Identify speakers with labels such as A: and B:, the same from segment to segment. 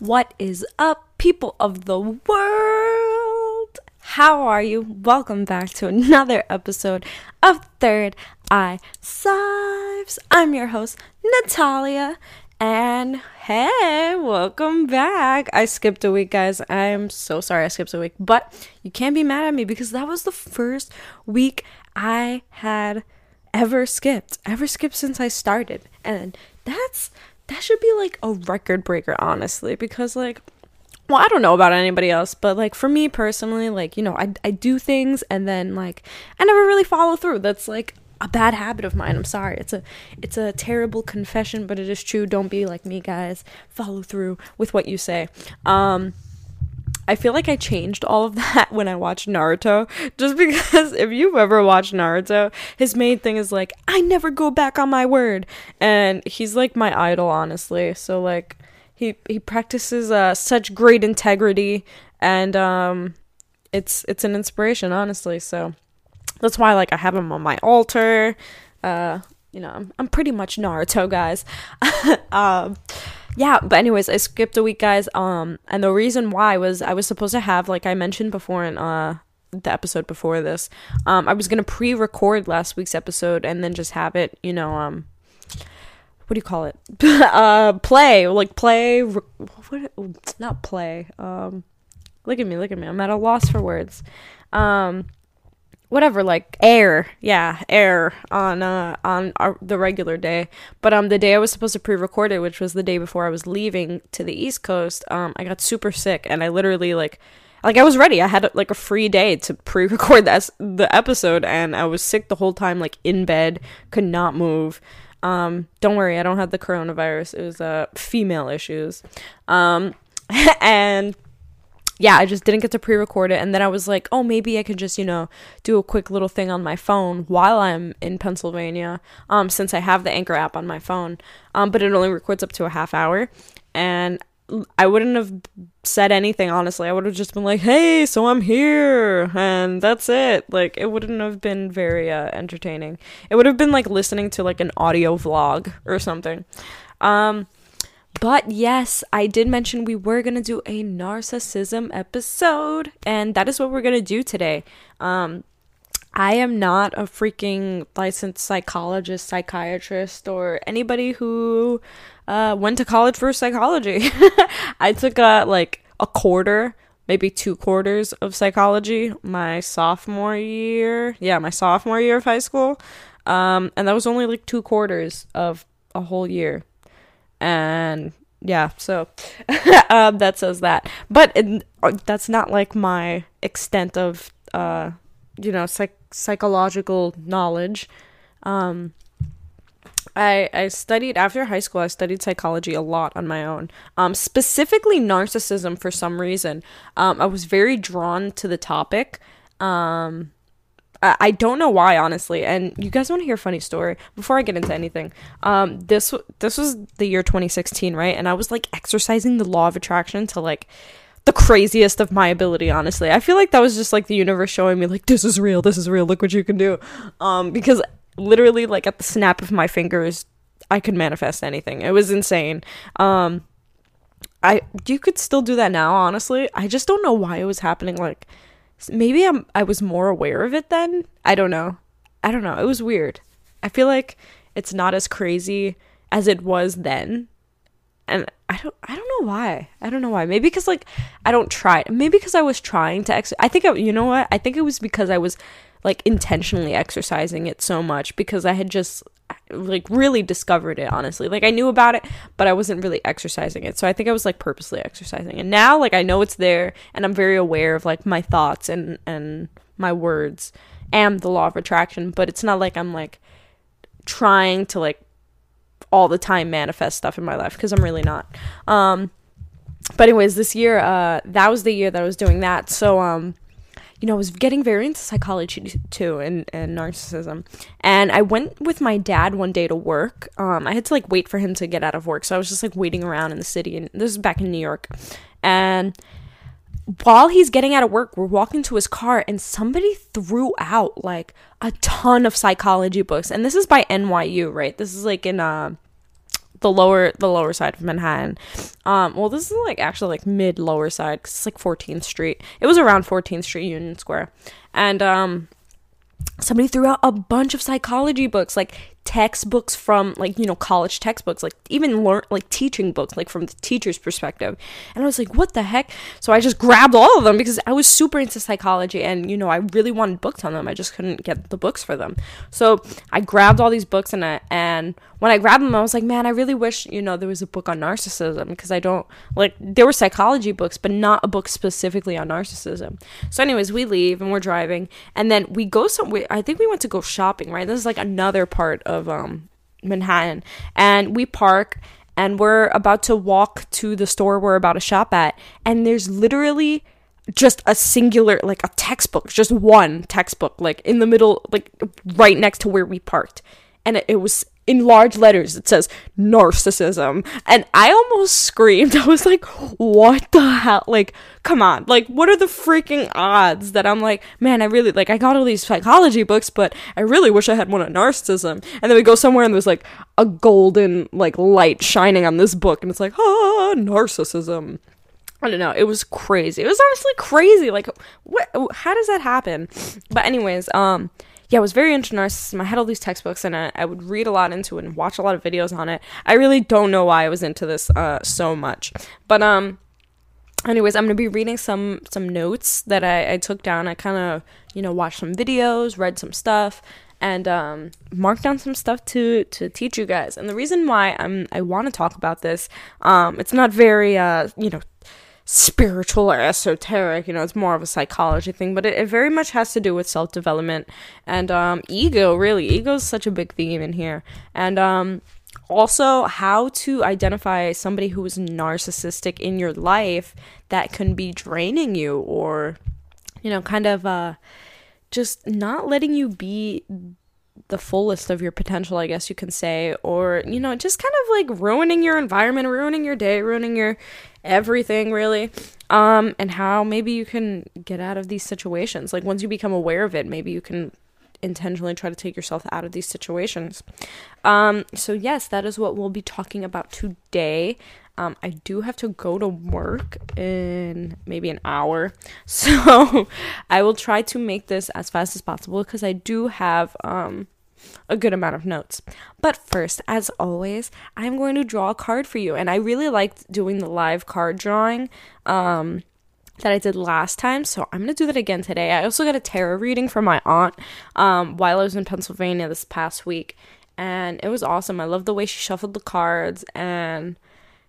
A: What is up, people of the world? How are you? Welcome back to another episode of Third Eye Sives. I'm your host, Natalia, and hey, welcome back. I skipped a week, guys. I'm so sorry I skipped a week, but you can't be mad at me because that was the first week I had ever skipped, ever skipped since I started, and that's that should be like a record breaker, honestly, because like well, I don't know about anybody else, but like for me personally, like, you know, I, I do things and then like I never really follow through. That's like a bad habit of mine. I'm sorry. It's a it's a terrible confession, but it is true. Don't be like me, guys. Follow through with what you say. Um I feel like I changed all of that when I watched Naruto. Just because if you've ever watched Naruto, his main thing is like, I never go back on my word. And he's like my idol, honestly. So like he he practices uh such great integrity and um it's it's an inspiration, honestly. So that's why like I have him on my altar. Uh you know, I'm, I'm pretty much Naruto, guys. um yeah, but anyways, I skipped a week, guys. Um, and the reason why was I was supposed to have, like I mentioned before in uh the episode before this, um, I was gonna pre-record last week's episode and then just have it, you know, um, what do you call it? uh, play, like play, re- what? Not play. Um, look at me, look at me. I'm at a loss for words. Um, whatever like air. Yeah air on uh on our, the regular day. But um the day i was supposed to pre-record it which was the day before i was leaving to the east coast um i got super sick and i literally like like i was ready. I had like a free day to pre-record this the episode and i was sick the whole time like in bed could not move. Um don't worry i don't have the coronavirus. It was uh female issues. Um and yeah, I just didn't get to pre record it. And then I was like, oh, maybe I could just, you know, do a quick little thing on my phone while I'm in Pennsylvania, um, since I have the Anchor app on my phone. Um, but it only records up to a half hour. And I wouldn't have said anything, honestly. I would have just been like, hey, so I'm here. And that's it. Like, it wouldn't have been very uh, entertaining. It would have been like listening to like an audio vlog or something. Um, but yes, I did mention we were going to do a narcissism episode, and that is what we're going to do today. Um, I am not a freaking licensed psychologist, psychiatrist, or anybody who uh, went to college for psychology. I took a like a quarter, maybe two quarters of psychology my sophomore year. Yeah, my sophomore year of high school. Um, and that was only like two quarters of a whole year and yeah so um, that says that. But it, uh, that's not like my extent of uh you know psych- psychological knowledge. Um I, I studied after high school i studied psychology a lot on my own. Um, specifically narcissism for some reason. Um, i was very drawn to the topic. Um, I don't know why, honestly. And you guys want to hear a funny story before I get into anything? Um, this this was the year 2016, right? And I was like exercising the law of attraction to like the craziest of my ability. Honestly, I feel like that was just like the universe showing me like this is real, this is real. Look what you can do. Um, because literally, like at the snap of my fingers, I could manifest anything. It was insane. Um, I you could still do that now. Honestly, I just don't know why it was happening. Like maybe I'm I was more aware of it then. I don't know. I don't know. It was weird. I feel like it's not as crazy as it was then. And I don't I don't know why. I don't know why. Maybe because like I don't try. Maybe because I was trying to ex I think I, you know what? I think it was because I was like intentionally exercising it so much because I had just like really discovered it honestly. Like i knew about it but i wasn't really exercising it. So i think i was like purposely exercising. And now like i know it's there and i'm very aware of like my thoughts and and my words and the law of attraction but it's not like i'm like trying to like all the time manifest stuff in my life because i'm really not. Um but anyways this year uh that was the year that i was doing that. So um you know, I was getting very into psychology too and, and narcissism. And I went with my dad one day to work. Um, I had to like wait for him to get out of work. So I was just like waiting around in the city. And this is back in New York. And while he's getting out of work, we're walking to his car and somebody threw out like a ton of psychology books. And this is by NYU, right? This is like in uh, the lower the lower side of Manhattan. Um, well, this is like actually like mid lower side because it's like 14th Street. It was around 14th Street, Union Square, and um, somebody threw out a bunch of psychology books, like textbooks from like you know college textbooks like even learn like teaching books like from the teacher's perspective. And i was like what the heck? So i just grabbed all of them because i was super into psychology and you know i really wanted books on them. I just couldn't get the books for them. So i grabbed all these books and I, and when i grabbed them i was like man i really wish you know there was a book on narcissism because i don't like there were psychology books but not a book specifically on narcissism. So anyways we leave and we're driving and then we go somewhere i think we went to go shopping right? This is like another part of um, Manhattan, and we park and we're about to walk to the store we're about to shop at, and there's literally just a singular like a textbook, just one textbook, like in the middle, like right next to where we parked, and it, was in large letters it says narcissism and i almost screamed i was like what the hell like come on like what are the freaking odds that i'm like man i really like i got all these psychology books but i really wish i had one on narcissism and then we go somewhere and there's like a golden like light shining on this book and it's like ah narcissism I don't know. It was crazy. It was honestly crazy. Like, what? How does that happen? But anyways, um, yeah, I was very into narcissism. I had all these textbooks and I, I would read a lot into it and watch a lot of videos on it. I really don't know why I was into this uh, so much. But um anyways, I'm gonna be reading some some notes that I, I took down. I kinda, you know, watched some videos, read some stuff, and um, marked down some stuff to to teach you guys. And the reason why I'm I want to talk about this, um, it's not very uh, you know, spiritual or esoteric you know it's more of a psychology thing but it, it very much has to do with self-development. And um, ego really ego is such a big theme in here. And um, also how to identify somebody who is narcissistic in your life that can be draining you or you know kind of uh, just not letting you be the fullest of your potential, I guess you can say, or you know, just kind of like ruining your environment, ruining your day, ruining your everything really. Um and how maybe you can get out of these situations. Like once you become aware of it, maybe you can intentionally try to take yourself out of these situations. Um so yes, that is what we'll be talking about today. Um, I do have to go to work in maybe an hour. So I will try to make this as fast as possible because I do have um, a good amount of notes. But first, as always, I'm going to draw a card for you. And I really liked doing the live card drawing. Um, that I did last time, so I'm gonna do that again today. I also got a tarot reading from my aunt um, while I was in Pennsylvania this past week, and it was awesome. I love the way she shuffled the cards, and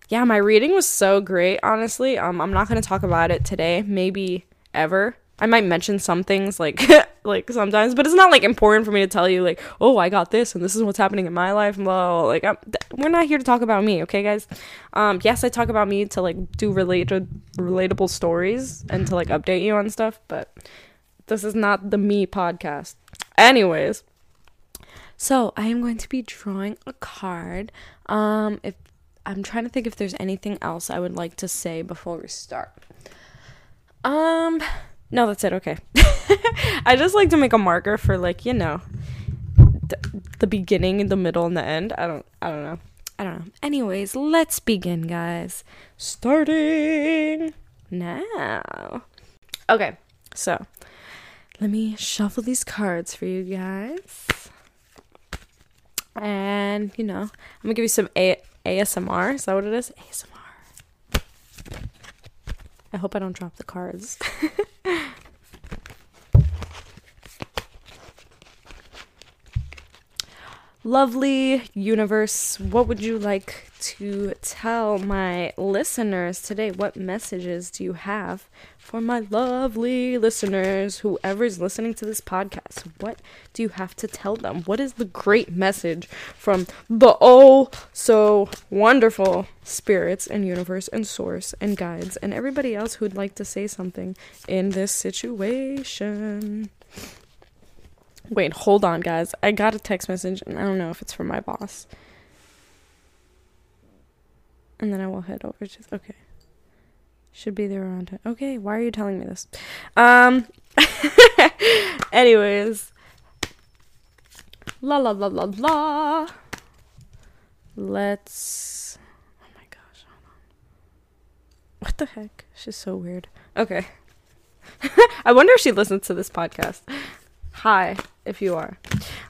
A: yeah, my reading was so great, honestly. Um, I'm not gonna talk about it today, maybe ever. I might mention some things like like sometimes, but it's not like important for me to tell you like, oh, I got this and this is what's happening in my life. Blah, Like, I'm, we're not here to talk about me, okay, guys? Um, yes, I talk about me to like do related relatable stories and to like update you on stuff, but this is not the me podcast. Anyways, so I am going to be drawing a card. Um, if I'm trying to think if there's anything else I would like to say before we start. Um, no, that's it. Okay. I just like to make a marker for like you know the, the beginning, the middle, and the end. I don't. I don't know. I don't know. Anyways, let's begin, guys. Starting now. Okay, so let me shuffle these cards for you guys. And, you know, I'm gonna give you some A- ASMR. Is that what it is? ASMR. I hope I don't drop the cards. Lovely universe, what would you like to tell my listeners today? What messages do you have for my lovely listeners, whoever's listening to this podcast, what do you have to tell them? What is the great message from the oh so wonderful spirits and universe and source and guides and everybody else who'd like to say something in this situation? Wait, hold on, guys. I got a text message and I don't know if it's from my boss. And then I will head over to. Okay. Should be there around. Okay, why are you telling me this? Um. anyways. La la la la la. let's. Oh my gosh. What the heck? She's so weird. Okay. I wonder if she listens to this podcast. Hi, if you are.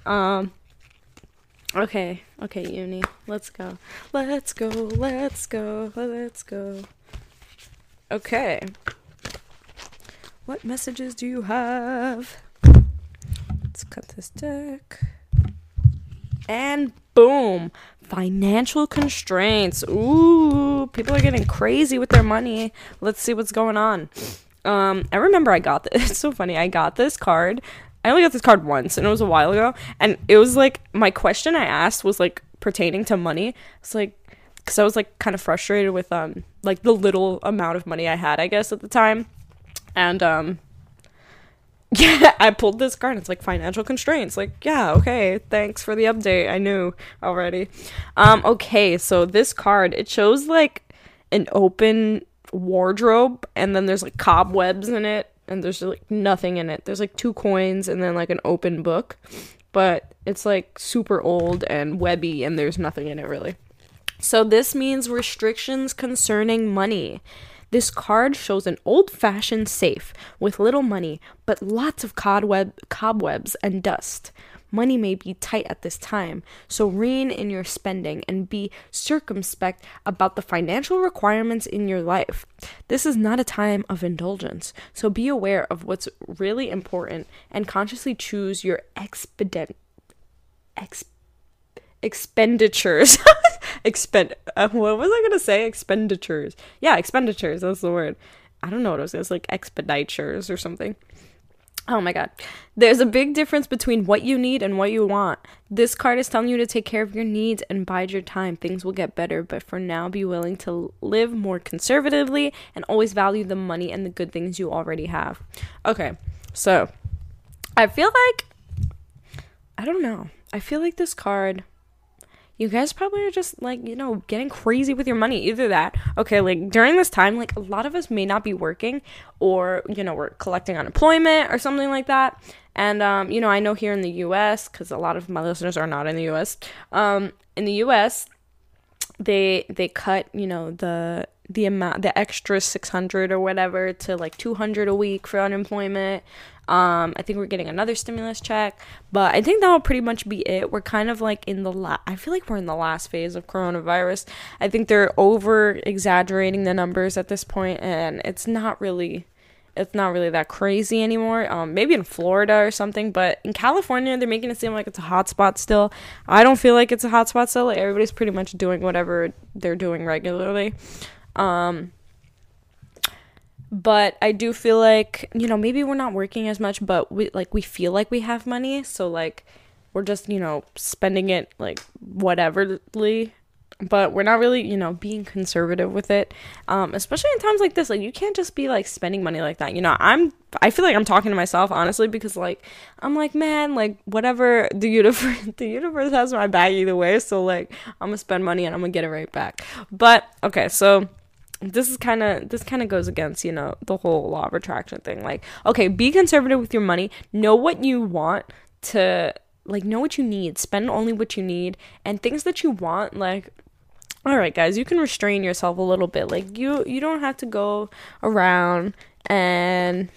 A: Um. Okay, okay, Uni. Let's go. Let's go. Let's go. Let's go. Okay. What messages do you have? Let's cut this deck. And boom. Financial constraints. Ooh, people are getting crazy with their money. Let's see what's going on. Um, I remember I got this. It's so funny. I got this card. I only got this card once, and it was a while ago. And it was like my question I asked was like pertaining to money. It's like because I was like kind of frustrated with um like the little amount of money I had, I guess, at the time. And um yeah, I pulled this card. It's like financial constraints. Like, yeah, okay, thanks for the update. I knew already. Um, okay, so this card it shows like an open wardrobe, and then there's like cobwebs in it, and there's like nothing in it. There's like two coins, and then like an open book, but it's like super old and webby, and there's nothing in it really. So this means restrictions concerning money. This card shows an old fashioned safe with little money, but lots of cobweb- cobwebs and dust. Money may be tight at this time, so rein in your spending and be circumspect about the financial requirements in your life. This is not a time of indulgence, so be aware of what's really important and consciously choose your expedient. Ex- expenditures. Expend. Uh, what was I gonna say? Expenditures. Yeah, expenditures. That's the word. I don't know what it was. It's like expenditures or something. Oh my god. There's a big difference between what you need and what you want. This card is telling you to take care of your needs and bide your time. Things will get better, but for now, be willing to live more conservatively and always value the money and the good things you already have. Okay, so I feel like. I don't know. I feel like this card you guys probably are just like, you know, getting crazy with your money. Either that, okay, like during this time, like a lot of us may not be working or, you know, we're collecting unemployment or something like that. And, um, you know, I know here in the US, because a lot of my listeners are not in the US, um, in the US, they they cut you know the the amount the extra 600 or whatever to like 200 a week for unemployment um, I think we're getting another stimulus check, but I think that'll pretty much be it. We're kind of like in the la- I feel like we're in the last phase of coronavirus. I think they're over exaggerating the numbers at this point, and it's not really it's not really that crazy anymore. Um, maybe in Florida or something, but in California, they're making it seem like it's a hotspot still. I don't feel like it's a hotspot still. Like, everybody's pretty much doing whatever they're doing regularly. Um, but I do feel like, you know, maybe we're not working as much, but we like we feel like we have money, so like we're just, you know, spending it like whateverly but we're not really, you know, being conservative with it. Um, especially in times like this, like you can't just be like spending money like that. You know, I'm I feel like I'm talking to myself honestly because like I'm like, man, like whatever the universe the universe has my back either way, so like I'm gonna spend money and I'm gonna get it right back. But okay, so this is kind of this kind of goes against you know the whole law of attraction thing. Like okay be conservative with your money. Know what you want to like know what you need. Spend only what you need and things that you want like all right guys you can restrain yourself a little bit. Like you you don't have to go around and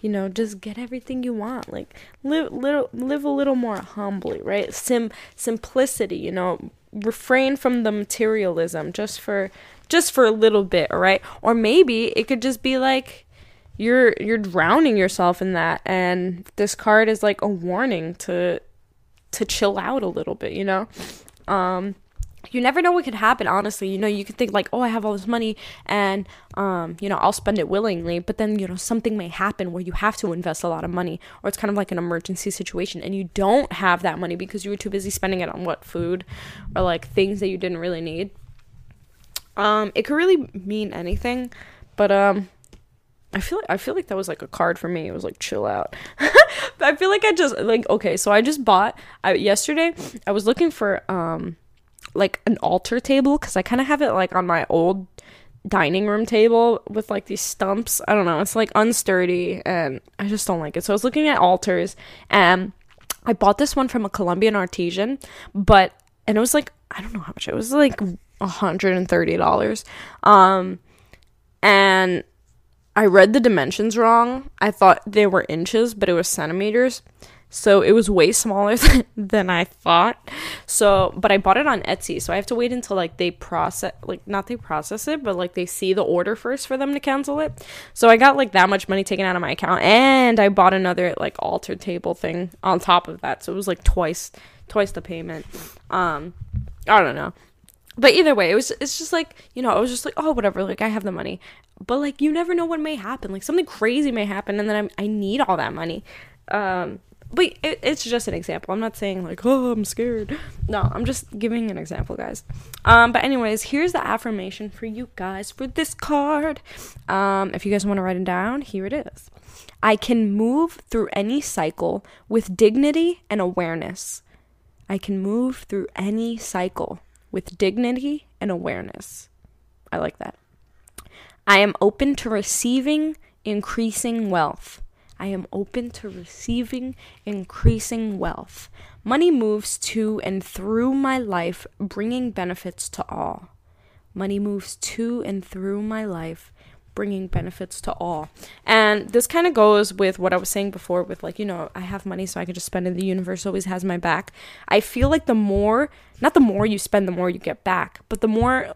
A: you know just get everything you want. Like live little live a little more humbly right? Sim simplicity you know? Refrain from the materialism just for just for a little bit, all right? Or maybe it could just be like you're you're drowning yourself in that and this card is like a warning to to chill out a little bit, you know? Um you never know what could happen honestly you know you could think like oh i have all this money and um you know i'll spend it willingly but then you know something may happen where you have to invest a lot of money or it's kind of like an emergency situation and you don't have that money because you were too busy spending it on what food or like things that you didn't really need um, it could really mean anything, but um, I feel like I feel like that was like a card for me. It was like chill out. I feel like I just like okay, so I just bought I yesterday I was looking for um like an altar table cuz I kind of have it like on my old dining room table with like these stumps. I don't know, it's like unsturdy and I just don't like it. So I was looking at altars and I bought this one from a Colombian artisan, but and it was like I don't know how much it was like $130. Um and I read the dimensions wrong. I thought they were inches, but it was centimeters. So it was way smaller than I thought. So, but I bought it on Etsy. So I have to wait until like they process, like not they process it, but like they see the order first for them to cancel it. So I got like that much money taken out of my account, and I bought another like altar table thing on top of that. So it was like twice, twice the payment. Um, I don't know. But either way, it was it's just like, you know, I was just like, oh, whatever, like I have the money. But like you never know what may happen. Like something crazy may happen and then I'm, I need all that money. Um but it, it's just an example. I'm not saying like, oh, I'm scared. No, I'm just giving an example, guys. Um, but anyways, here's the affirmation for you guys for this card. Um, if you guys want to write it down, here it is. I can move through any cycle with dignity and awareness. I can move through any cycle with dignity and awareness. I like that. I am open to receiving increasing wealth. I am open to receiving increasing wealth. Money moves to and through my life, bringing benefits to all. Money moves to and through my life, bringing benefits to all. And this kind of goes with what I was saying before with like, you know, I have money so I can just spend it. The universe always has my back. I feel like the more, not the more you spend, the more you get back, but the more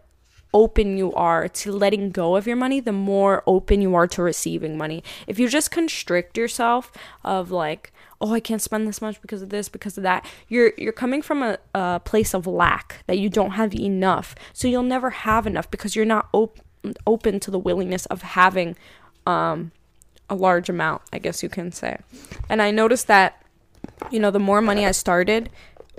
A: open you are to letting go of your money, the more open you are to receiving money. If you just constrict yourself of like, oh, I can't spend this much because of this, because of that, you're you're coming from a, a place of lack that you don't have enough. So you'll never have enough because you're not op- open to the willingness of having um, a large amount, I guess you can say. And I noticed that, you know, the more money I started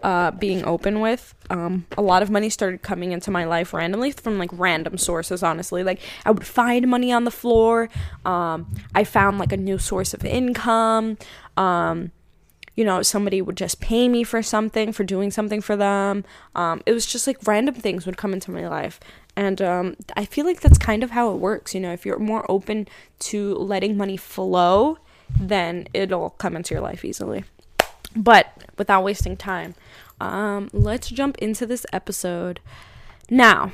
A: uh, being open with. Um, a lot of money started coming into my life randomly from like random sources, honestly. Like I would find money on the floor. Um, I found like a new source of income. Um, you know, somebody would just pay me for something, for doing something for them. Um, it was just like random things would come into my life. And um, I feel like that's kind of how it works. You know, if you're more open to letting money flow, then it'll come into your life easily. But without wasting time, um, let's jump into this episode. Now,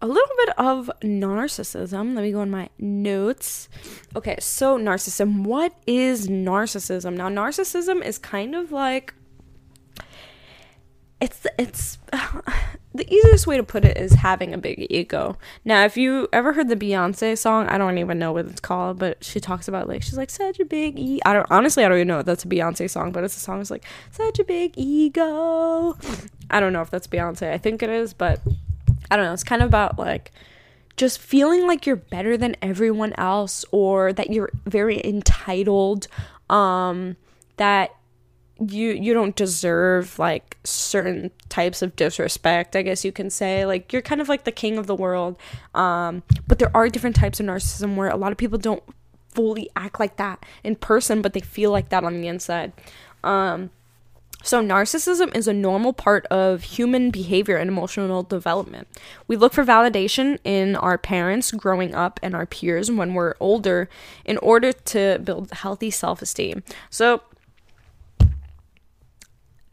A: a little bit of narcissism. Let me go in my notes. Okay, so narcissism. What is narcissism? Now, narcissism is kind of like it's it's the easiest way to put it is having a big ego. Now, if you ever heard the Beyonce song, I don't even know what it's called, but she talks about like she's like such a big e. I don't honestly I don't even know if that's a Beyonce song, but it's a song that's like such a big ego. I don't know if that's Beyonce. I think it is, but I don't know. It's kind of about like just feeling like you're better than everyone else or that you're very entitled um that you you don't deserve like certain types of disrespect i guess you can say like you're kind of like the king of the world um but there are different types of narcissism where a lot of people don't fully act like that in person but they feel like that on the inside um so, narcissism is a normal part of human behavior and emotional development. We look for validation in our parents growing up and our peers when we're older in order to build healthy self esteem. So,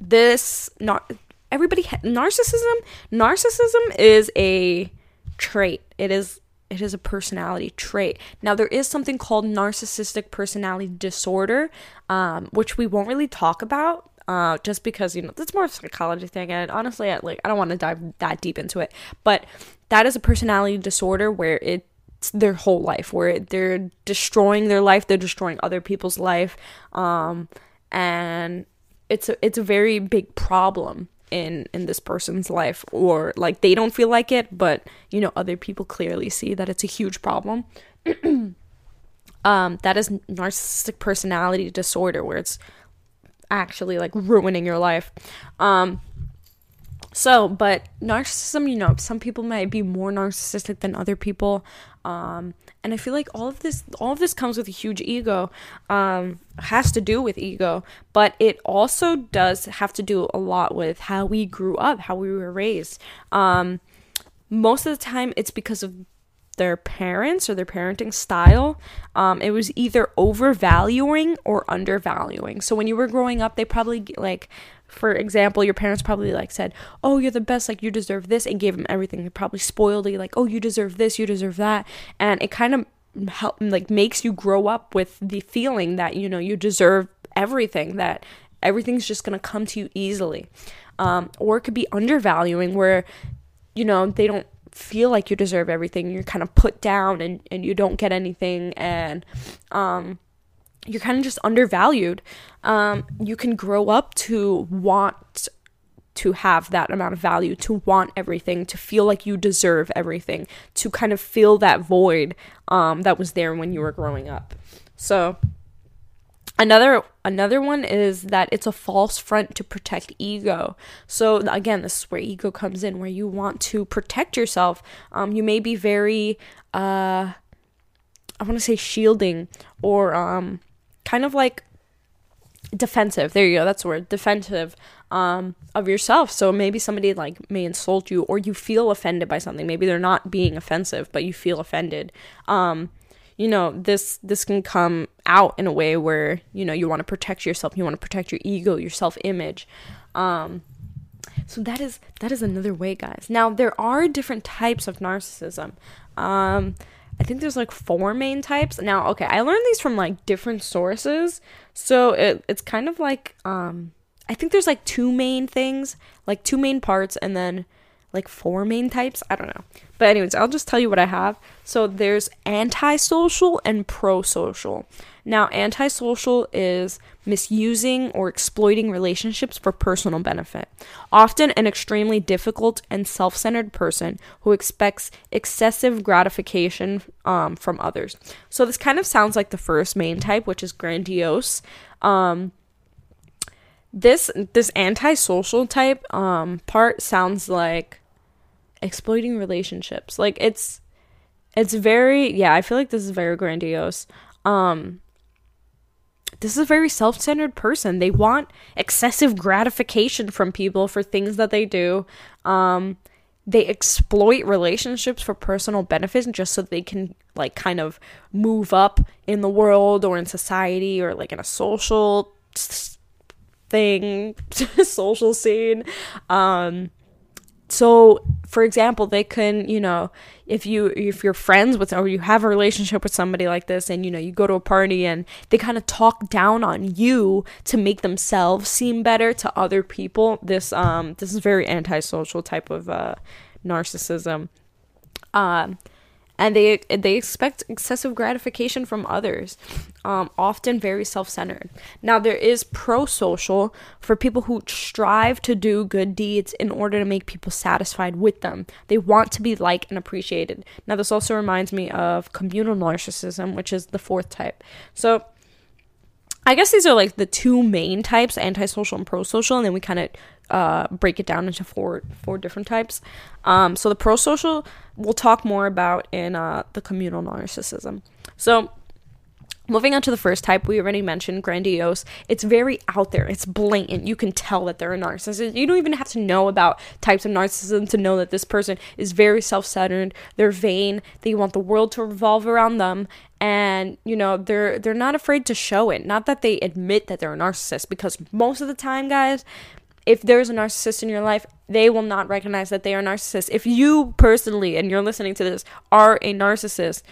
A: this not everybody ha- narcissism narcissism is a trait. It is it is a personality trait. Now there is something called narcissistic personality disorder um, which we won't really talk about uh, just because you know that's more of a psychology thing and honestly I, like i don't want to dive that deep into it but that is a personality disorder where it's their whole life where they're destroying their life they're destroying other people's life um, and it's a, it's a very big problem in in this person's life or like they don't feel like it but you know other people clearly see that it's a huge problem. Um that is narcissistic personality disorder where it's actually like ruining your life. Um so but narcissism you know some people might be more narcissistic than other people um and i feel like all of this all of this comes with a huge ego um has to do with ego but it also does have to do a lot with how we grew up how we were raised um most of the time it's because of their parents or their parenting style. Um, it was either overvaluing or undervaluing. So when you were growing up, they probably like, for example, your parents probably like said, "Oh, you're the best. Like you deserve this," and gave them everything. They probably spoiled you, like, "Oh, you deserve this. You deserve that," and it kind of help like makes you grow up with the feeling that you know you deserve everything that everything's just gonna come to you easily um, or it could be undervaluing where you know they don't feel like you deserve everything you're kind of put down and, and you don't get anything and um, you're kind of just undervalued. Um, you can grow up to want to have that amount of value to want everything to feel like you deserve everything to kind of fill that void um, that was there when you were growing up. So another another one is that it's a false front to protect ego. So again this is where ego comes in where you want to protect yourself. Um, you may be very uh, i want to say shielding or um, kind of like defensive. There you go that's the word defensive um, of yourself. So maybe somebody like may insult you or you feel offended by something. Maybe they're not being offensive but you feel offended. Um, you know this this can come out in a way where you know you want to protect yourself you want to protect your ego your self image um so that is that is another way guys. Now there are different types of narcissism. Um i think there's like four main types. Now okay i learned these from like different sources. So it, it's kind of like um i think there's like two main things like two main parts and then like four main types. I don't know. But, anyways, I'll just tell you what I have. So, there's antisocial and prosocial. Now, antisocial is misusing or exploiting relationships for personal benefit. Often an extremely difficult and self centered person who expects excessive gratification um, from others. So, this kind of sounds like the first main type, which is grandiose. Um, this this antisocial type um, part sounds like exploiting relationships. Like it's it's very yeah, I feel like this is very grandiose. Um this is a very self-centered person. They want excessive gratification from people for things that they do. Um they exploit relationships for personal benefits just so they can like kind of move up in the world or in society or like in a social thing social scene um so for example they can you know if you if you're friends with or you have a relationship with somebody like this and you know you go to a party and they kind of talk down on you to make themselves seem better to other people this um this is very antisocial type of uh narcissism. Um and they they expect excessive gratification from others, um, often very self-centered. Now there is pro-social for people who strive to do good deeds in order to make people satisfied with them. They want to be liked and appreciated. Now this also reminds me of communal narcissism, which is the fourth type. So I guess these are like the two main types, antisocial and prosocial, and then we kind of uh, break it down into four four different types. Um, so the prosocial we'll talk more about in uh, the communal narcissism. So Moving on to the first type, we already mentioned grandiose. It's very out there. It's blatant. You can tell that they're a narcissist. You don't even have to know about types of narcissism to know that this person is very self-centered. They're vain. They want the world to revolve around them, and you know they're they're not afraid to show it. Not that they admit that they're a narcissist, because most of the time, guys, if there's a narcissist in your life, they will not recognize that they are a narcissist. If you personally, and you're listening to this, are a narcissist,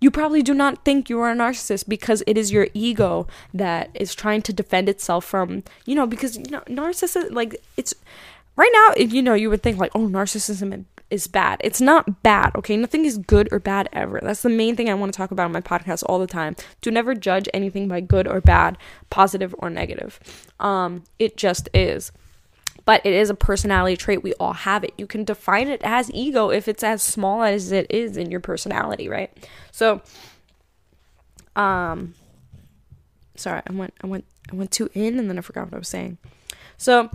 A: you probably do not think you are a narcissist because it is your ego that is trying to defend itself from, you know, because, you know, narcissism, like, it's right now, you know, you would think, like, oh, narcissism is bad. It's not bad, okay? Nothing is good or bad ever. That's the main thing I want to talk about in my podcast all the time. Do never judge anything by good or bad, positive or negative. Um, it just is but it is a personality trait. We all have it. You can define it as ego if it's as small as it is in your personality, right? So, um, sorry, I went, I went, I went too in, and then I forgot what I was saying. So,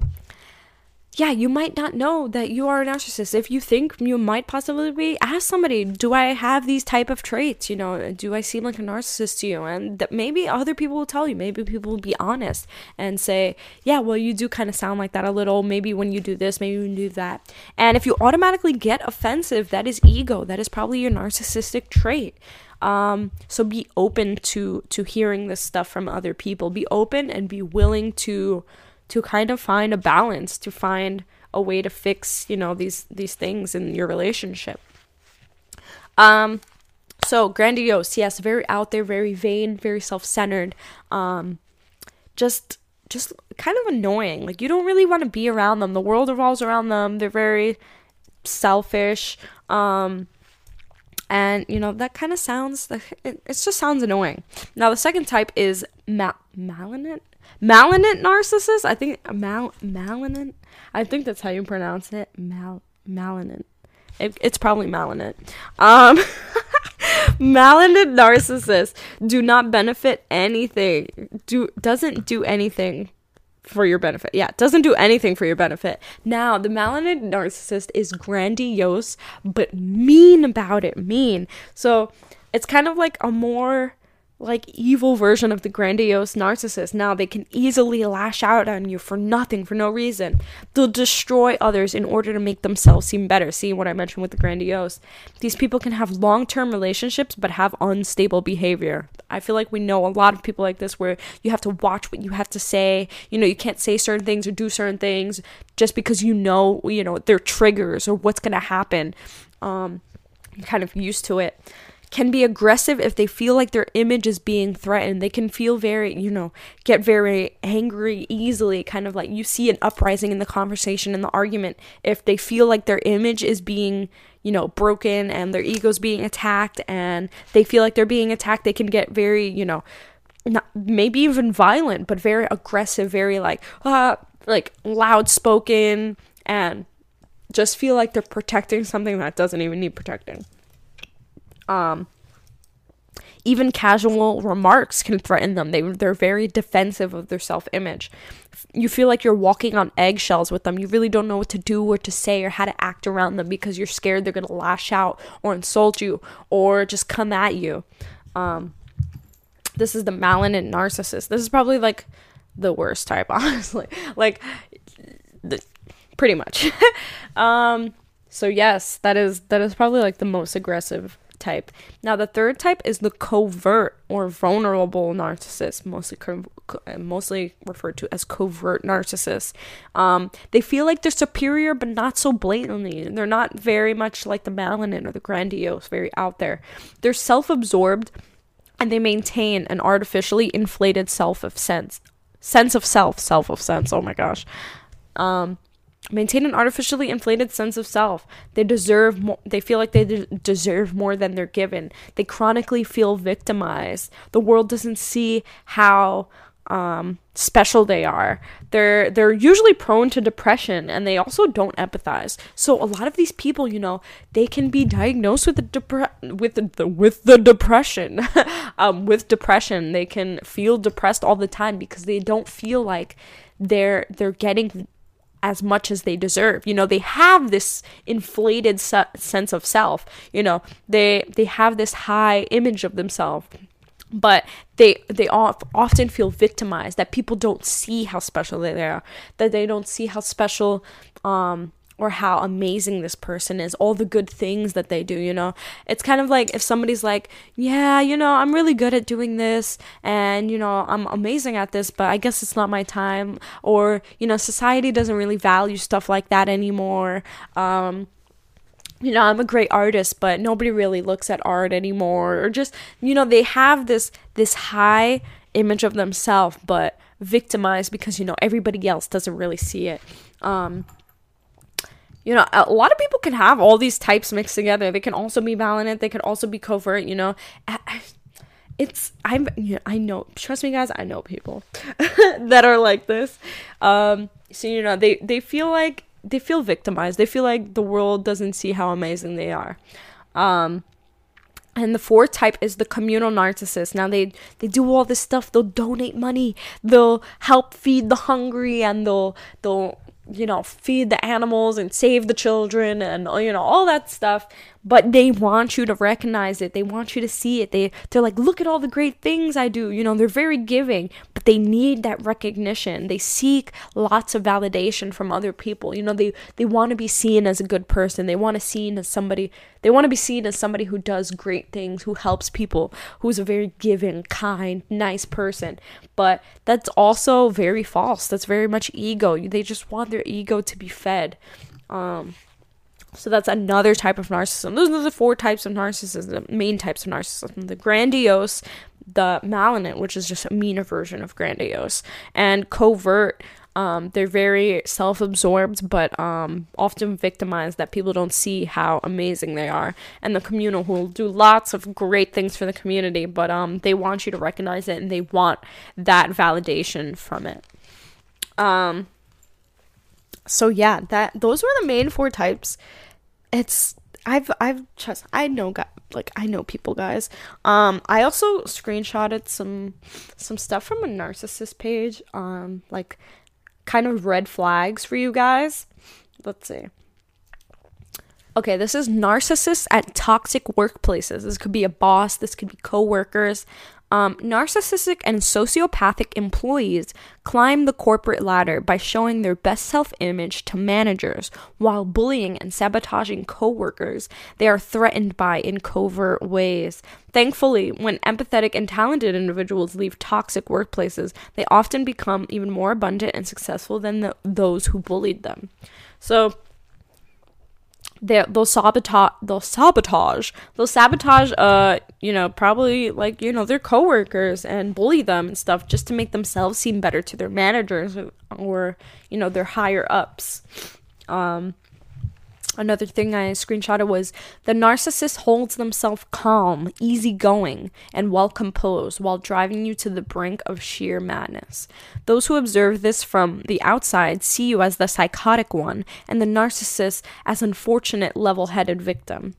A: yeah, you might not know that you are a narcissist. If you think you might possibly be, ask somebody, do I have these type of traits? You know, do I seem like a narcissist to you? And that maybe other people will tell you. Maybe people will be honest and say, yeah, well, you do kind of sound like that a little. Maybe when you do this, maybe when you do that. And if you automatically get offensive, that is ego. That is probably your narcissistic trait. Um, so be open to to hearing this stuff from other people. Be open and be willing to to kind of find a balance, to find a way to fix, you know, these these things in your relationship. Um so grandiose, yes, very out there, very vain, very self-centered. Um just just kind of annoying. Like you don't really want to be around them. The world revolves around them. They're very selfish. Um and you know that kind of sounds it, it just sounds annoying now the second type is ma- malignant malignant narcissist. I think mal malignant. I think that's how you pronounce it. Mal malignant. It, it's probably malignant. Um, malignant narcissists do not benefit anything. Do doesn't do anything for your benefit. Yeah, doesn't do anything for your benefit. Now, the malignant narcissist is grandiose but mean about it. Mean. So it's kind of like a more like evil version of the grandiose narcissist. Now they can easily lash out on you for nothing, for no reason. They'll destroy others in order to make themselves seem better. See what I mentioned with the grandiose? These people can have long term relationships but have unstable behavior. I feel like we know a lot of people like this where you have to watch what you have to say. You know, you can't say certain things or do certain things just because you know, you know, their triggers or what's going to happen. Um, you're kind of used to it can be aggressive if they feel like their image is being threatened. They can feel very, you know, get very angry easily, kind of like you see an uprising in the conversation and the argument if they feel like their image is being, you know, broken and their ego's being attacked and they feel like they're being attacked, they can get very, you know, not, maybe even violent, but very aggressive, very like, uh, like loud spoken and just feel like they're protecting something that doesn't even need protecting. Um, even casual remarks can threaten them. They they're very defensive of their self-image. You feel like you're walking on eggshells with them. You really don't know what to do or to say or how to act around them because you're scared they're going to lash out or insult you or just come at you. Um, this is the malignant narcissist. This is probably like the worst type, honestly. like the, pretty much. um, so yes, that is that is probably like the most aggressive type. Now, the third type is the covert or vulnerable narcissist, mostly co- mostly referred to as covert narcissists. Um, they feel like they're superior, but not so blatantly. They're not very much like the malignant or the grandiose, very out there. They're self-absorbed, and they maintain an artificially inflated self of sense sense of self, self of sense. Oh my gosh. Um, maintain an artificially inflated sense of self. They deserve more, they feel like they de- deserve more than they're given. They chronically feel victimized. The world doesn't see how um, special they are. They're they're usually prone to depression and they also don't empathize. So a lot of these people, you know, they can be diagnosed with the depre- with the, the with the depression. um, with depression, they can feel depressed all the time because they don't feel like they're they're getting as much as they deserve. You know, they have this inflated se- sense of self. You know, they they have this high image of themselves, but they they often feel victimized. That people don't see how special they are. That they don't see how special um or how amazing this person is, all the good things that they do, you know. It's kind of like if somebody's like, "Yeah, you know, I'm really good at doing this and, you know, I'm amazing at this, but I guess it's not my time." Or, you know, society doesn't really value stuff like that anymore. Um you know, I'm a great artist, but nobody really looks at art anymore or just, you know, they have this this high image of themselves but victimized because you know everybody else doesn't really see it. Um you know, a lot of people can have all these types mixed together. They can also be malignant. They can also be covert. You know, it's I'm know, I know. Trust me, guys. I know people that are like this. Um, so you know, they they feel like they feel victimized. They feel like the world doesn't see how amazing they are. Um, and the fourth type is the communal narcissist. Now they they do all this stuff. They'll donate money. They'll help feed the hungry, and they'll they'll you know, feed the animals and save the children and uh, you know, all that stuff, but they want you to recognize it. They want you to see it. They they're like, "Look at all the great things I do." You know, they're very giving, but they need that recognition. They seek lots of validation from other people. You know, they they want to be seen as a good person. They want to seen as somebody they want to be seen as somebody who does great things, who helps people, who's a very giving, kind, nice person. But that's also very false. That's very much ego. They just want their ego to be fed. Um, so that's another type of narcissism. Those are the four types of narcissism, the main types of narcissism. The grandiose, the malignant, which is just a meaner version of grandiose, and covert, um, they're very self-absorbed, but um, often victimized that people don't see how amazing they are. And the communal who do lots of great things for the community, but um, they want you to recognize it and they want that validation from it. Um, so yeah, that those were the main four types. It's I've I've just I know guys like I know people guys. Um I also screenshotted some some stuff from a narcissist page um like kind of red flags for you guys. Let's see. Okay, this is narcissists at toxic workplaces. This could be a boss, this could be coworkers. Um, narcissistic and sociopathic employees climb the corporate ladder by showing their best self image to managers while bullying and sabotaging coworkers they are threatened by in covert ways. Thankfully, when empathetic and talented individuals leave toxic workplaces, they often become even more abundant and successful than the, those who bullied them. So, they they'll sabotage they'll sabotage they'll sabotage uh you know probably like you know their coworkers and bully them and stuff just to make themselves seem better to their managers or you know their higher ups um Another thing I screenshotted was the narcissist holds themselves calm, easygoing, and well composed while driving you to the brink of sheer madness. Those who observe this from the outside see you as the psychotic one and the narcissist as unfortunate level headed victim.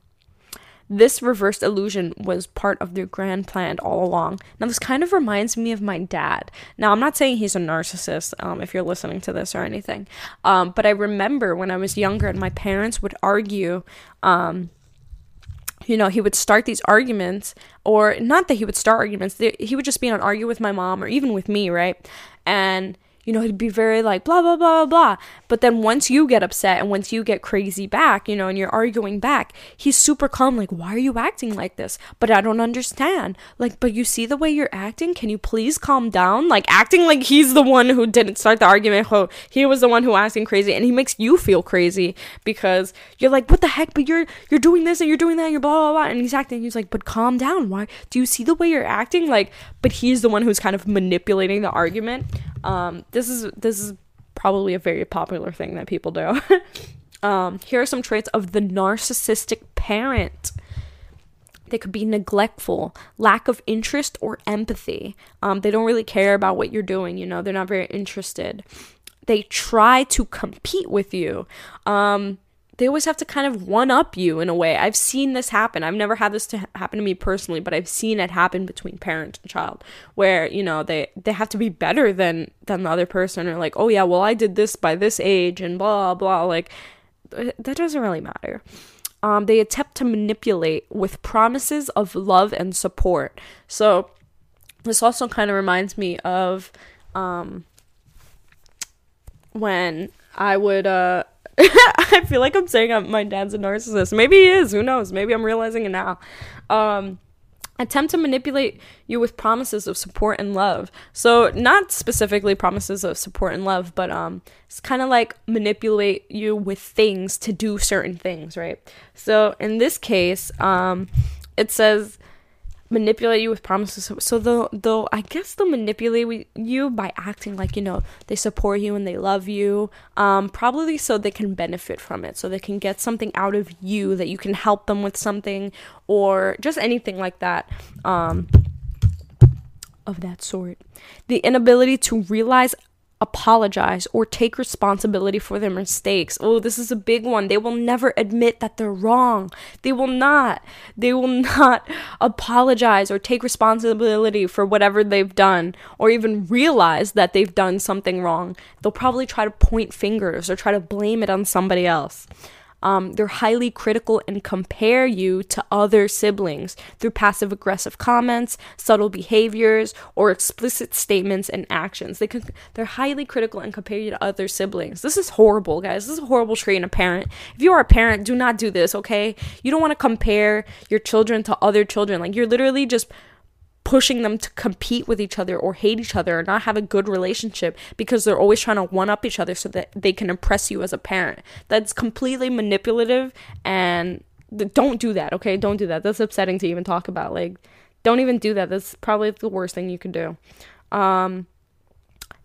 A: This reversed illusion was part of their grand plan all along. Now, this kind of reminds me of my dad. Now, I'm not saying he's a narcissist, um, if you're listening to this or anything, um, but I remember when I was younger and my parents would argue. Um, you know, he would start these arguments, or not that he would start arguments, he would just be on argue with my mom or even with me, right? And you know, he'd be very like blah blah blah blah blah. But then once you get upset and once you get crazy back, you know, and you're arguing back, he's super calm, like, why are you acting like this? But I don't understand. Like, but you see the way you're acting? Can you please calm down? Like acting like he's the one who didn't start the argument. Oh, he was the one who acting crazy, and he makes you feel crazy because you're like, what the heck? But you're you're doing this and you're doing that, and you're blah blah blah, and he's acting. He's like, but calm down. Why do you see the way you're acting? Like, but he's the one who's kind of manipulating the argument. Um, this is this is probably a very popular thing that people do. um, here are some traits of the narcissistic parent. They could be neglectful, lack of interest or empathy. Um, they don't really care about what you're doing, you know, they're not very interested. They try to compete with you. Um, they always have to kind of one up you in a way. I've seen this happen. I've never had this to happen to me personally, but I've seen it happen between parent and child where, you know, they they have to be better than than the other person or like, "Oh yeah, well I did this by this age and blah blah." Like that doesn't really matter. Um, they attempt to manipulate with promises of love and support. So this also kind of reminds me of um, when I would uh I feel like I'm saying my dad's a narcissist. Maybe he is. Who knows? Maybe I'm realizing it now. Um, attempt to manipulate you with promises of support and love. So not specifically promises of support and love, but um, it's kind of like manipulate you with things to do certain things, right? So in this case, um, it says manipulate you with promises. So they'll, they'll I guess they'll manipulate you by acting like, you know, they support you and they love you. Um, probably so they can benefit from it. So they can get something out of you that you can help them with something or just anything like that. Um, of that sort. The inability to realize apologize or take responsibility for their mistakes. Oh, this is a big one. They will never admit that they're wrong. They will not. They will not apologize or take responsibility for whatever they've done or even realize that they've done something wrong. They'll probably try to point fingers or try to blame it on somebody else. Um, they're highly critical and compare you to other siblings through passive aggressive comments, subtle behaviors, or explicit statements and actions. They can, they're highly critical and compare you to other siblings. This is horrible, guys. This is a horrible trait in a parent. If you are a parent, do not do this, okay? You don't want to compare your children to other children. Like, you're literally just pushing them to compete with each other or hate each other or not have a good relationship because they're always trying to one up each other so that they can impress you as a parent. That's completely manipulative and don't do that, okay? Don't do that. That's upsetting to even talk about. Like don't even do that. That's probably the worst thing you can do. Um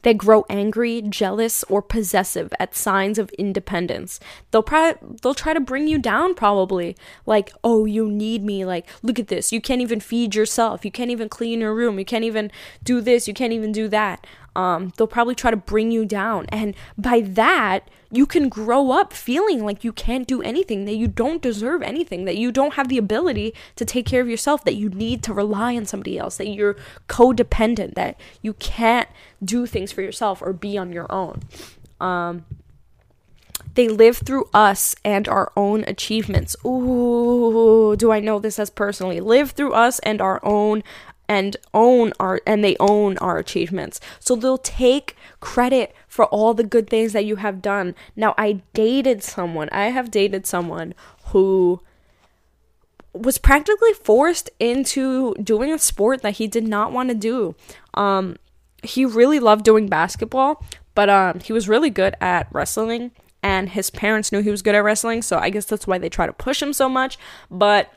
A: they grow angry, jealous, or possessive at signs of independence. They'll probably they'll try to bring you down probably. Like, "Oh, you need me. Like, look at this. You can't even feed yourself. You can't even clean your room. You can't even do this. You can't even do that." Um, they'll probably try to bring you down. And by that, you can grow up feeling like you can't do anything, that you don't deserve anything, that you don't have the ability to take care of yourself, that you need to rely on somebody else, that you're codependent, that you can't do things for yourself or be on your own. Um, they live through us and our own achievements. Ooh, do I know this as personally? Live through us and our own and own our and they own our achievements. So they'll take credit for all the good things that you have done. Now I dated someone. I have dated someone who was practically forced into doing a sport that he did not want to do. Um he really loved doing basketball, but um he was really good at wrestling and his parents knew he was good at wrestling, so I guess that's why they try to push him so much, but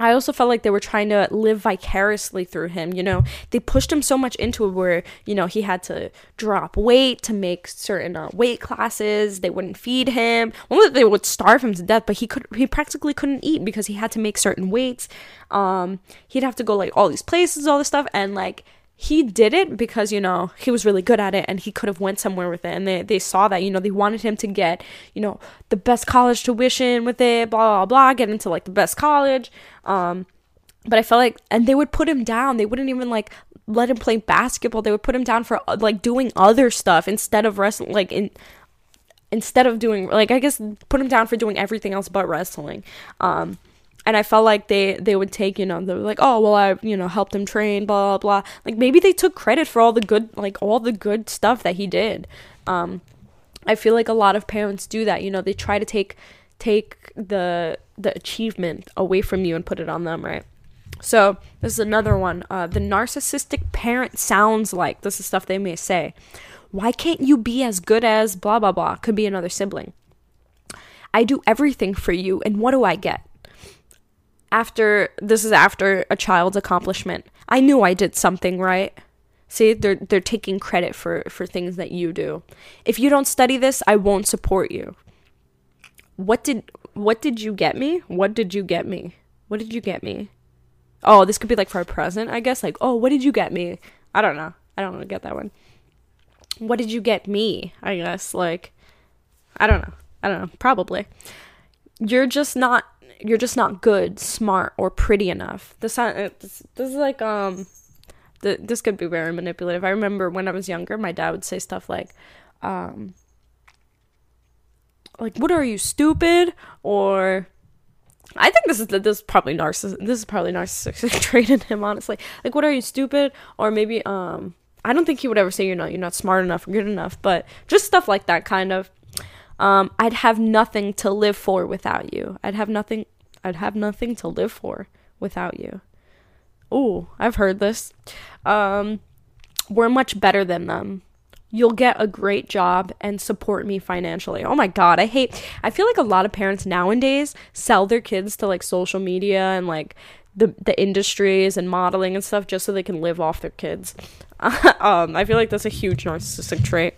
A: I also felt like they were trying to live vicariously through him. You know, they pushed him so much into it where, you know, he had to drop weight to make certain uh, weight classes. They wouldn't feed him. Well, they would starve him to death, but he could, he practically couldn't eat because he had to make certain weights. Um, he'd have to go like all these places, all this stuff. And like, he did it because you know he was really good at it and he could have went somewhere with it. And they, they saw that you know they wanted him to get you know the best college tuition with it blah blah blah get into like the best college. Um but i felt like and they would put him down. They wouldn't even like let him play basketball. They would put him down for like doing other stuff instead of wrestling like in instead of doing like i guess put him down for doing everything else but wrestling. Um and I felt like they they would take you know they were like oh well I you know helped him train blah blah blah. Like maybe they took credit for all the good like all the good stuff that he did. Um I feel like a lot of parents do that you know they try to take take the the achievement away from you and put it on them right? So this is another one. Uh, the narcissistic parent sounds like this is stuff they may say. Why can't you be as good as blah blah blah could be another sibling. I do everything for you and what do I get after this is after a child's accomplishment. I knew I did something right. See, they're they're taking credit for for things that you do. If you don't study this, I won't support you. What did what did you get me? What did you get me? What did you get me? Oh, this could be like for a present, I guess. Like, oh, what did you get me? I don't know. I don't know get that one. What did you get me? I guess like I don't know. I don't know. Probably. You're just not you're just not good, smart, or pretty enough. This uh, this, this is like um, the, this could be very manipulative. I remember when I was younger, my dad would say stuff like, um, like what are you stupid or I think this is this is probably narciss this is probably narcissistic trait in him honestly. Like what are you stupid or maybe um I don't think he would ever say you're not you're not smart enough or good enough, but just stuff like that kind of. Um, I'd have nothing to live for without you. I'd have nothing. I'd have nothing to live for without you. Oh, I've heard this. Um, we're much better than them. You'll get a great job and support me financially. Oh my god, I hate I feel like a lot of parents nowadays sell their kids to like social media and like the the industries and modeling and stuff just so they can live off their kids. um, I feel like that's a huge narcissistic trait.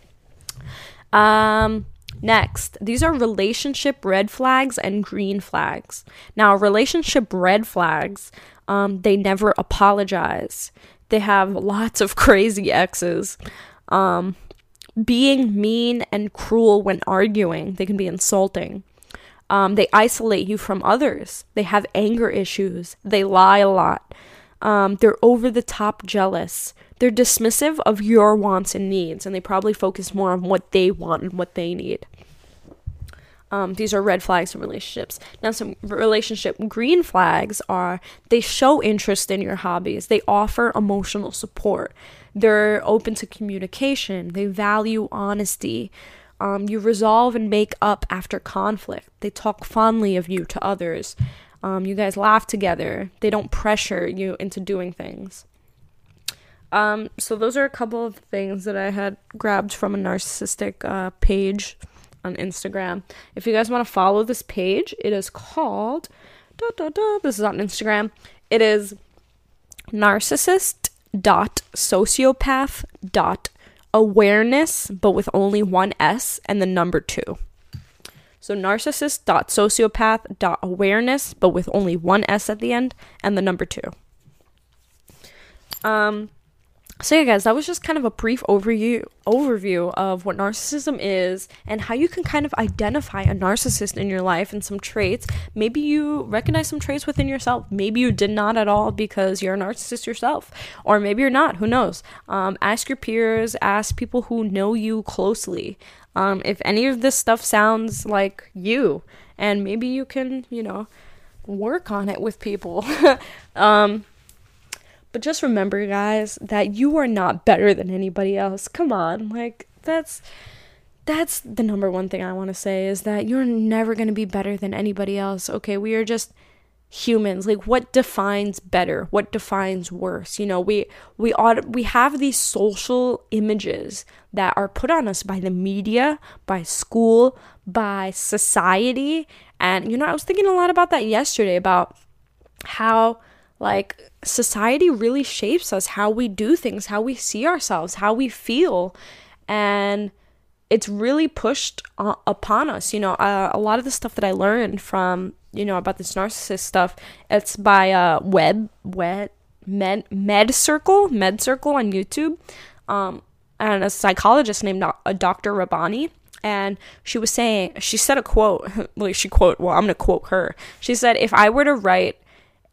A: Um, Next, these are relationship red flags and green flags. Now, relationship red flags, um, they never apologize. They have lots of crazy exes. Um, being mean and cruel when arguing. They can be insulting. Um, they isolate you from others. They have anger issues. They lie a lot. Um, they're over the top jealous. They're dismissive of your wants and needs, and they probably focus more on what they want and what they need. Um, these are red flags in relationships. Now, some relationship green flags are they show interest in your hobbies, they offer emotional support, they're open to communication, they value honesty. Um, you resolve and make up after conflict. They talk fondly of you to others. Um, you guys laugh together. They don't pressure you into doing things. Um, so those are a couple of things that I had grabbed from a narcissistic uh, page on Instagram. If you guys want to follow this page, it is called. Da, da, da, this is on Instagram. It is narcissist dot sociopath dot awareness, but with only one S and the number two. So narcissist dot sociopath dot awareness, but with only one S at the end and the number two. Um so yeah guys that was just kind of a brief overview overview of what narcissism is and how you can kind of identify a narcissist in your life and some traits. Maybe you recognize some traits within yourself. Maybe you did not at all because you're a narcissist yourself or maybe you're not. Who knows? Um, ask your peers. Ask people who know you closely. Um, if any of this stuff sounds like you and maybe you can you know work on it with people. Um, but just remember, guys, that you are not better than anybody else. Come on. Like, that's that's the number one thing I want to say is that you're never going to be better than anybody else. Okay, we are just humans. Like what defines better? What defines worse? You know, we we ought we have these social images that are put on us by the media, by school, by society. And you know, I was thinking a lot about that yesterday about how like, society really shapes us, how we do things, how we see ourselves, how we feel. And it's really pushed uh, upon us. You know, uh, a lot of the stuff that I learned from, you know, about this narcissist stuff, it's by uh, Web, Web, Med, Med Circle, Med Circle on YouTube. Um, and a psychologist named Dr. Ramani and she was saying she said a quote like she quote well i'm going to quote her she said if i were to write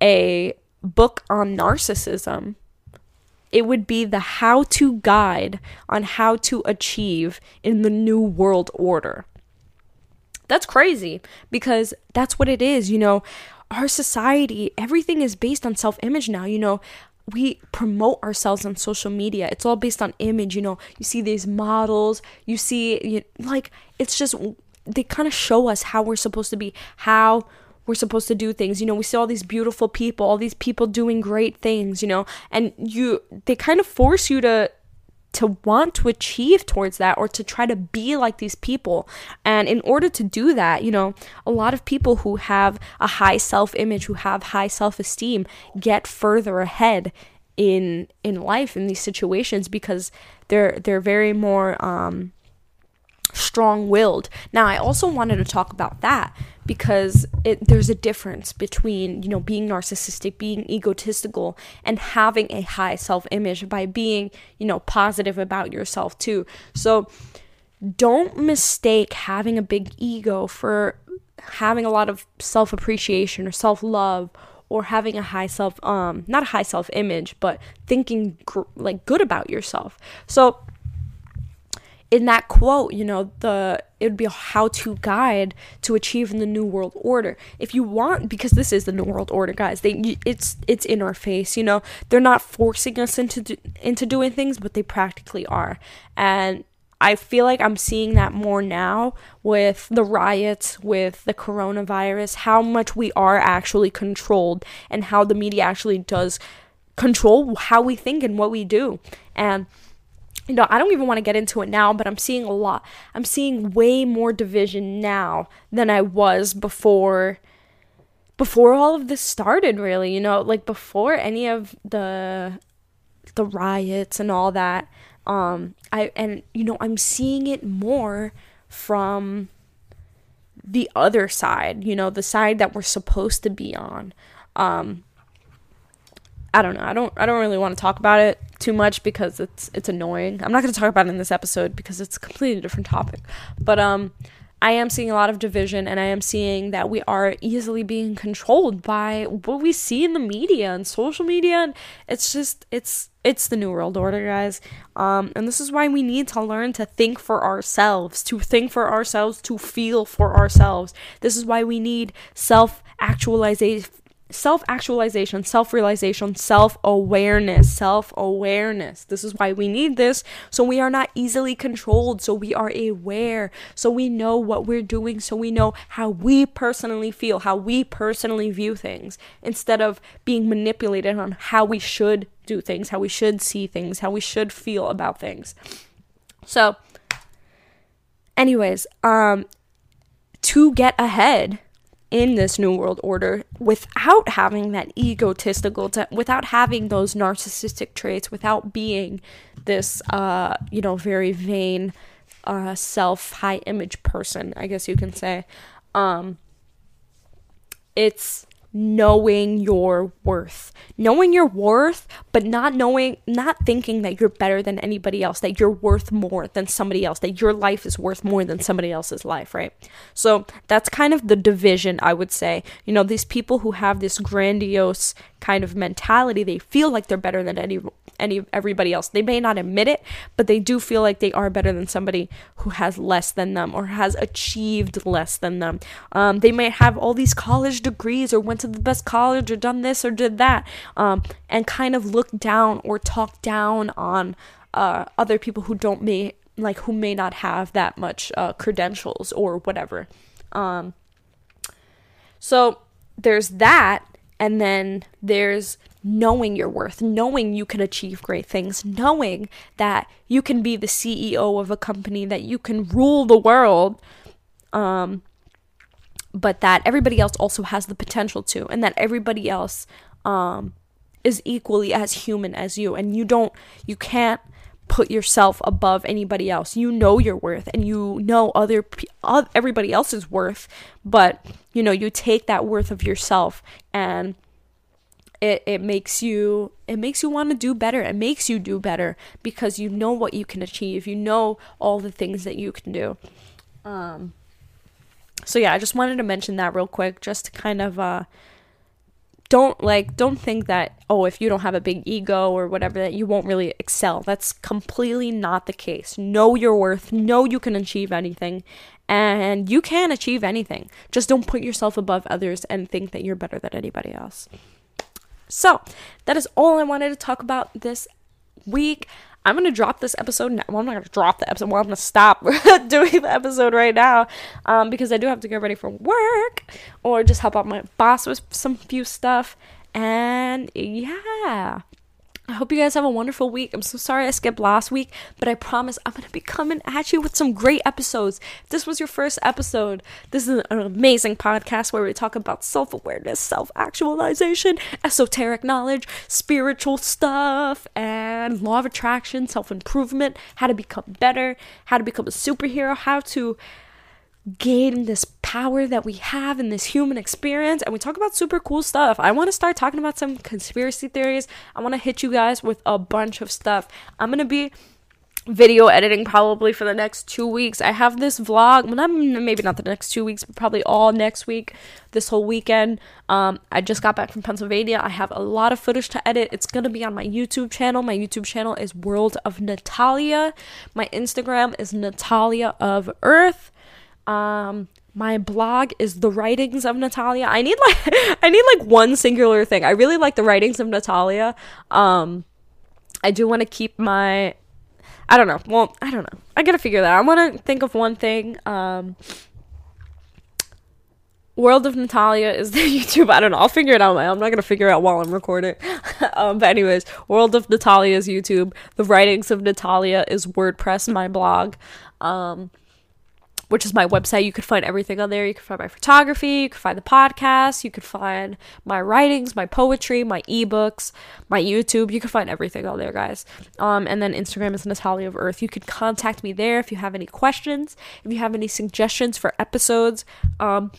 A: a book on narcissism, it would be the how to guide on how to achieve in the new world order. That's crazy because that's what it is. You know, our society, everything is based on self image now. You know, we promote ourselves on social media. It's all based on image. You know, you see these models, you see, you, like, it's just, they kind of show us how we're supposed to be, how we're supposed to do things. You know, we see all these beautiful people, all these people doing great things, you know, and you they kind of force you to to want to achieve towards that or to try to be like these people. And in order to do that, you know, a lot of people who have a high self-image, who have high self-esteem get further ahead in in life in these situations because they're they're very more um strong-willed. Now, I also wanted to talk about that because it, there's a difference between you know being narcissistic being egotistical and having a high self-image by being you know positive about yourself too. So don't mistake having a big ego for having a lot of self-appreciation or self-love or having a high self um not a high self-image but thinking gr- like good about yourself. So in that quote, you know, the it would be a how-to guide to achieve in the new world order. If you want because this is the new world order, guys. They it's it's in our face, you know. They're not forcing us into do, into doing things, but they practically are. And I feel like I'm seeing that more now with the riots, with the coronavirus, how much we are actually controlled and how the media actually does control how we think and what we do. And you know, I don't even want to get into it now, but I'm seeing a lot. I'm seeing way more division now than I was before before all of this started really, you know, like before any of the the riots and all that. Um I and you know, I'm seeing it more from the other side, you know, the side that we're supposed to be on. Um I don't know. I don't I don't really want to talk about it too much because it's it's annoying. I'm not going to talk about it in this episode because it's a completely different topic. But um I am seeing a lot of division and I am seeing that we are easily being controlled by what we see in the media and social media and it's just it's it's the new world order guys um and this is why we need to learn to think for ourselves to think for ourselves to feel for ourselves this is why we need self actualization self actualization, self realization, self awareness, self awareness. This is why we need this. So we are not easily controlled. So we are aware. So we know what we're doing. So we know how we personally feel, how we personally view things, instead of being manipulated on how we should do things, how we should see things, how we should feel about things. So, anyways, um, to get ahead in this new world order without having that egotistical t- without having those narcissistic traits without being this uh you know very vain uh self high image person i guess you can say. Um it's knowing your worth. Knowing your worth, but not knowing, not thinking that you're better than anybody else, that you're worth more than somebody else, that your life is worth more than somebody else's life, right? So that's kind of the division, I would say. You know, these people who have this grandiose kind of mentality, they feel like they're better than any any everybody else. They may not admit it, but they do feel like they are better than somebody who has less than them or has achieved less than them. Um, they may have all these college degrees or went to the best college or done this or did that, um, and kind of look down or talk down on uh, other people who don't may like who may not have that much uh, credentials or whatever. Um, so there's that, and then there's knowing your worth, knowing you can achieve great things, knowing that you can be the CEO of a company, that you can rule the world, um, but that everybody else also has the potential to, and that everybody else um, is equally as human as you, and you don't, you can't put yourself above anybody else. You know your worth, and you know other everybody else's worth, but you know you take that worth of yourself and it, it makes you it makes you want to do better. It makes you do better because you know what you can achieve. You know all the things that you can do. Um so yeah i just wanted to mention that real quick just to kind of uh don't like don't think that oh if you don't have a big ego or whatever that you won't really excel. That's completely not the case. Know your worth. Know you can achieve anything. And you can achieve anything. Just don't put yourself above others and think that you're better than anybody else. So, that is all I wanted to talk about this week. I'm gonna drop this episode now. Well, I'm not gonna drop the episode. Well, I'm gonna stop doing the episode right now um, because I do have to get ready for work or just help out my boss with some few stuff. And yeah, I hope you guys have a wonderful week. I'm so sorry I skipped last week, but I promise I'm going to be coming at you with some great episodes. If this was your first episode, this is an amazing podcast where we talk about self awareness, self actualization, esoteric knowledge, spiritual stuff, and law of attraction, self improvement, how to become better, how to become a superhero, how to gain this power that we have in this human experience and we talk about super cool stuff. I want to start talking about some conspiracy theories. I want to hit you guys with a bunch of stuff. I'm going to be video editing probably for the next 2 weeks. I have this vlog, well, not, maybe not the next 2 weeks, but probably all next week, this whole weekend. Um I just got back from Pennsylvania. I have a lot of footage to edit. It's going to be on my YouTube channel. My YouTube channel is World of Natalia. My Instagram is Natalia of Earth. Um, my blog is the writings of Natalia. I need like I need like one singular thing. I really like the writings of Natalia. Um, I do want to keep my I don't know. Well, I don't know. I gotta figure that. Out. I want to think of one thing. Um, World of Natalia is the YouTube. I don't know. I'll figure it out. I'm not gonna figure out while I'm recording. um, but anyways, World of Natalia is YouTube. The writings of Natalia is WordPress, my blog. Um, which is my website. You could find everything on there. You can find my photography, you can find the podcast, you could find my writings, my poetry, my ebooks, my YouTube. You can find everything on there, guys. Um, and then Instagram is Natalia of Earth. You could contact me there if you have any questions, if you have any suggestions for episodes. Um,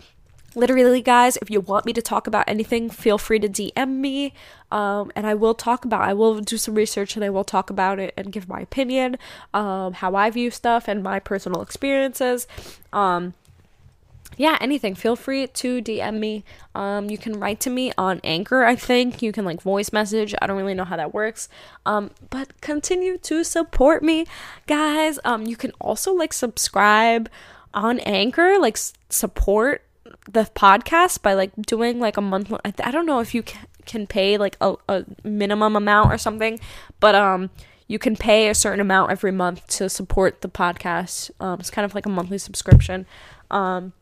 A: literally guys if you want me to talk about anything feel free to dm me um, and i will talk about i will do some research and i will talk about it and give my opinion um, how i view stuff and my personal experiences um, yeah, anything. Feel free to DM me. Um, you can write to me on Anchor, I think. You can like voice message. I don't really know how that works. Um, but continue to support me, guys. Um, you can also like subscribe on Anchor, like s- support the podcast by like doing like a month. I, th- I don't know if you can, can pay like a, a minimum amount or something, but um, you can pay a certain amount every month to support the podcast. Um, it's kind of like a monthly subscription. Um,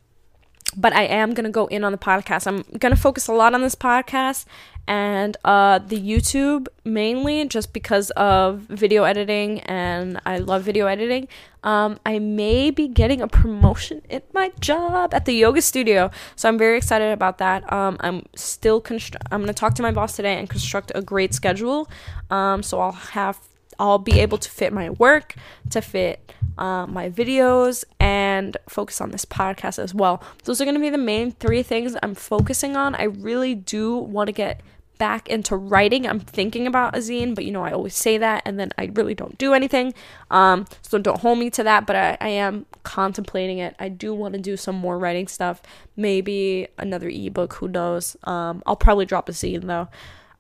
A: but I am gonna go in on the podcast. I'm gonna focus a lot on this podcast and uh, the YouTube mainly just because of video editing and I love video editing. Um, I may be getting a promotion in my job at the yoga studio, so I'm very excited about that. Um, I'm still I'm gonna talk to my boss today and construct a great schedule. Um, so I'll have I'll be able to fit my work, to fit uh, my videos, and focus on this podcast as well. Those are going to be the main three things I'm focusing on. I really do want to get back into writing. I'm thinking about a zine, but you know, I always say that and then I really don't do anything. Um, so don't hold me to that, but I, I am contemplating it. I do want to do some more writing stuff, maybe another ebook, who knows. Um, I'll probably drop a zine though.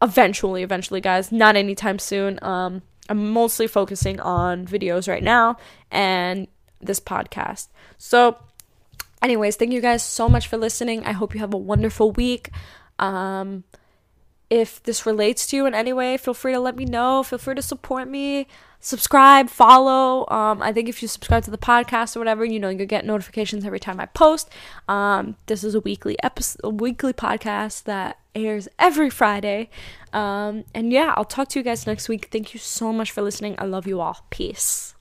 A: Eventually, eventually, guys. Not anytime soon. Um, I'm mostly focusing on videos right now and this podcast. So, anyways, thank you guys so much for listening. I hope you have a wonderful week. Um, if this relates to you in any way, feel free to let me know. Feel free to support me. Subscribe, follow. Um, I think if you subscribe to the podcast or whatever, you know you'll get notifications every time I post. Um, this is a weekly episode, a weekly podcast that airs every Friday. Um, and yeah, I'll talk to you guys next week. Thank you so much for listening. I love you all. Peace.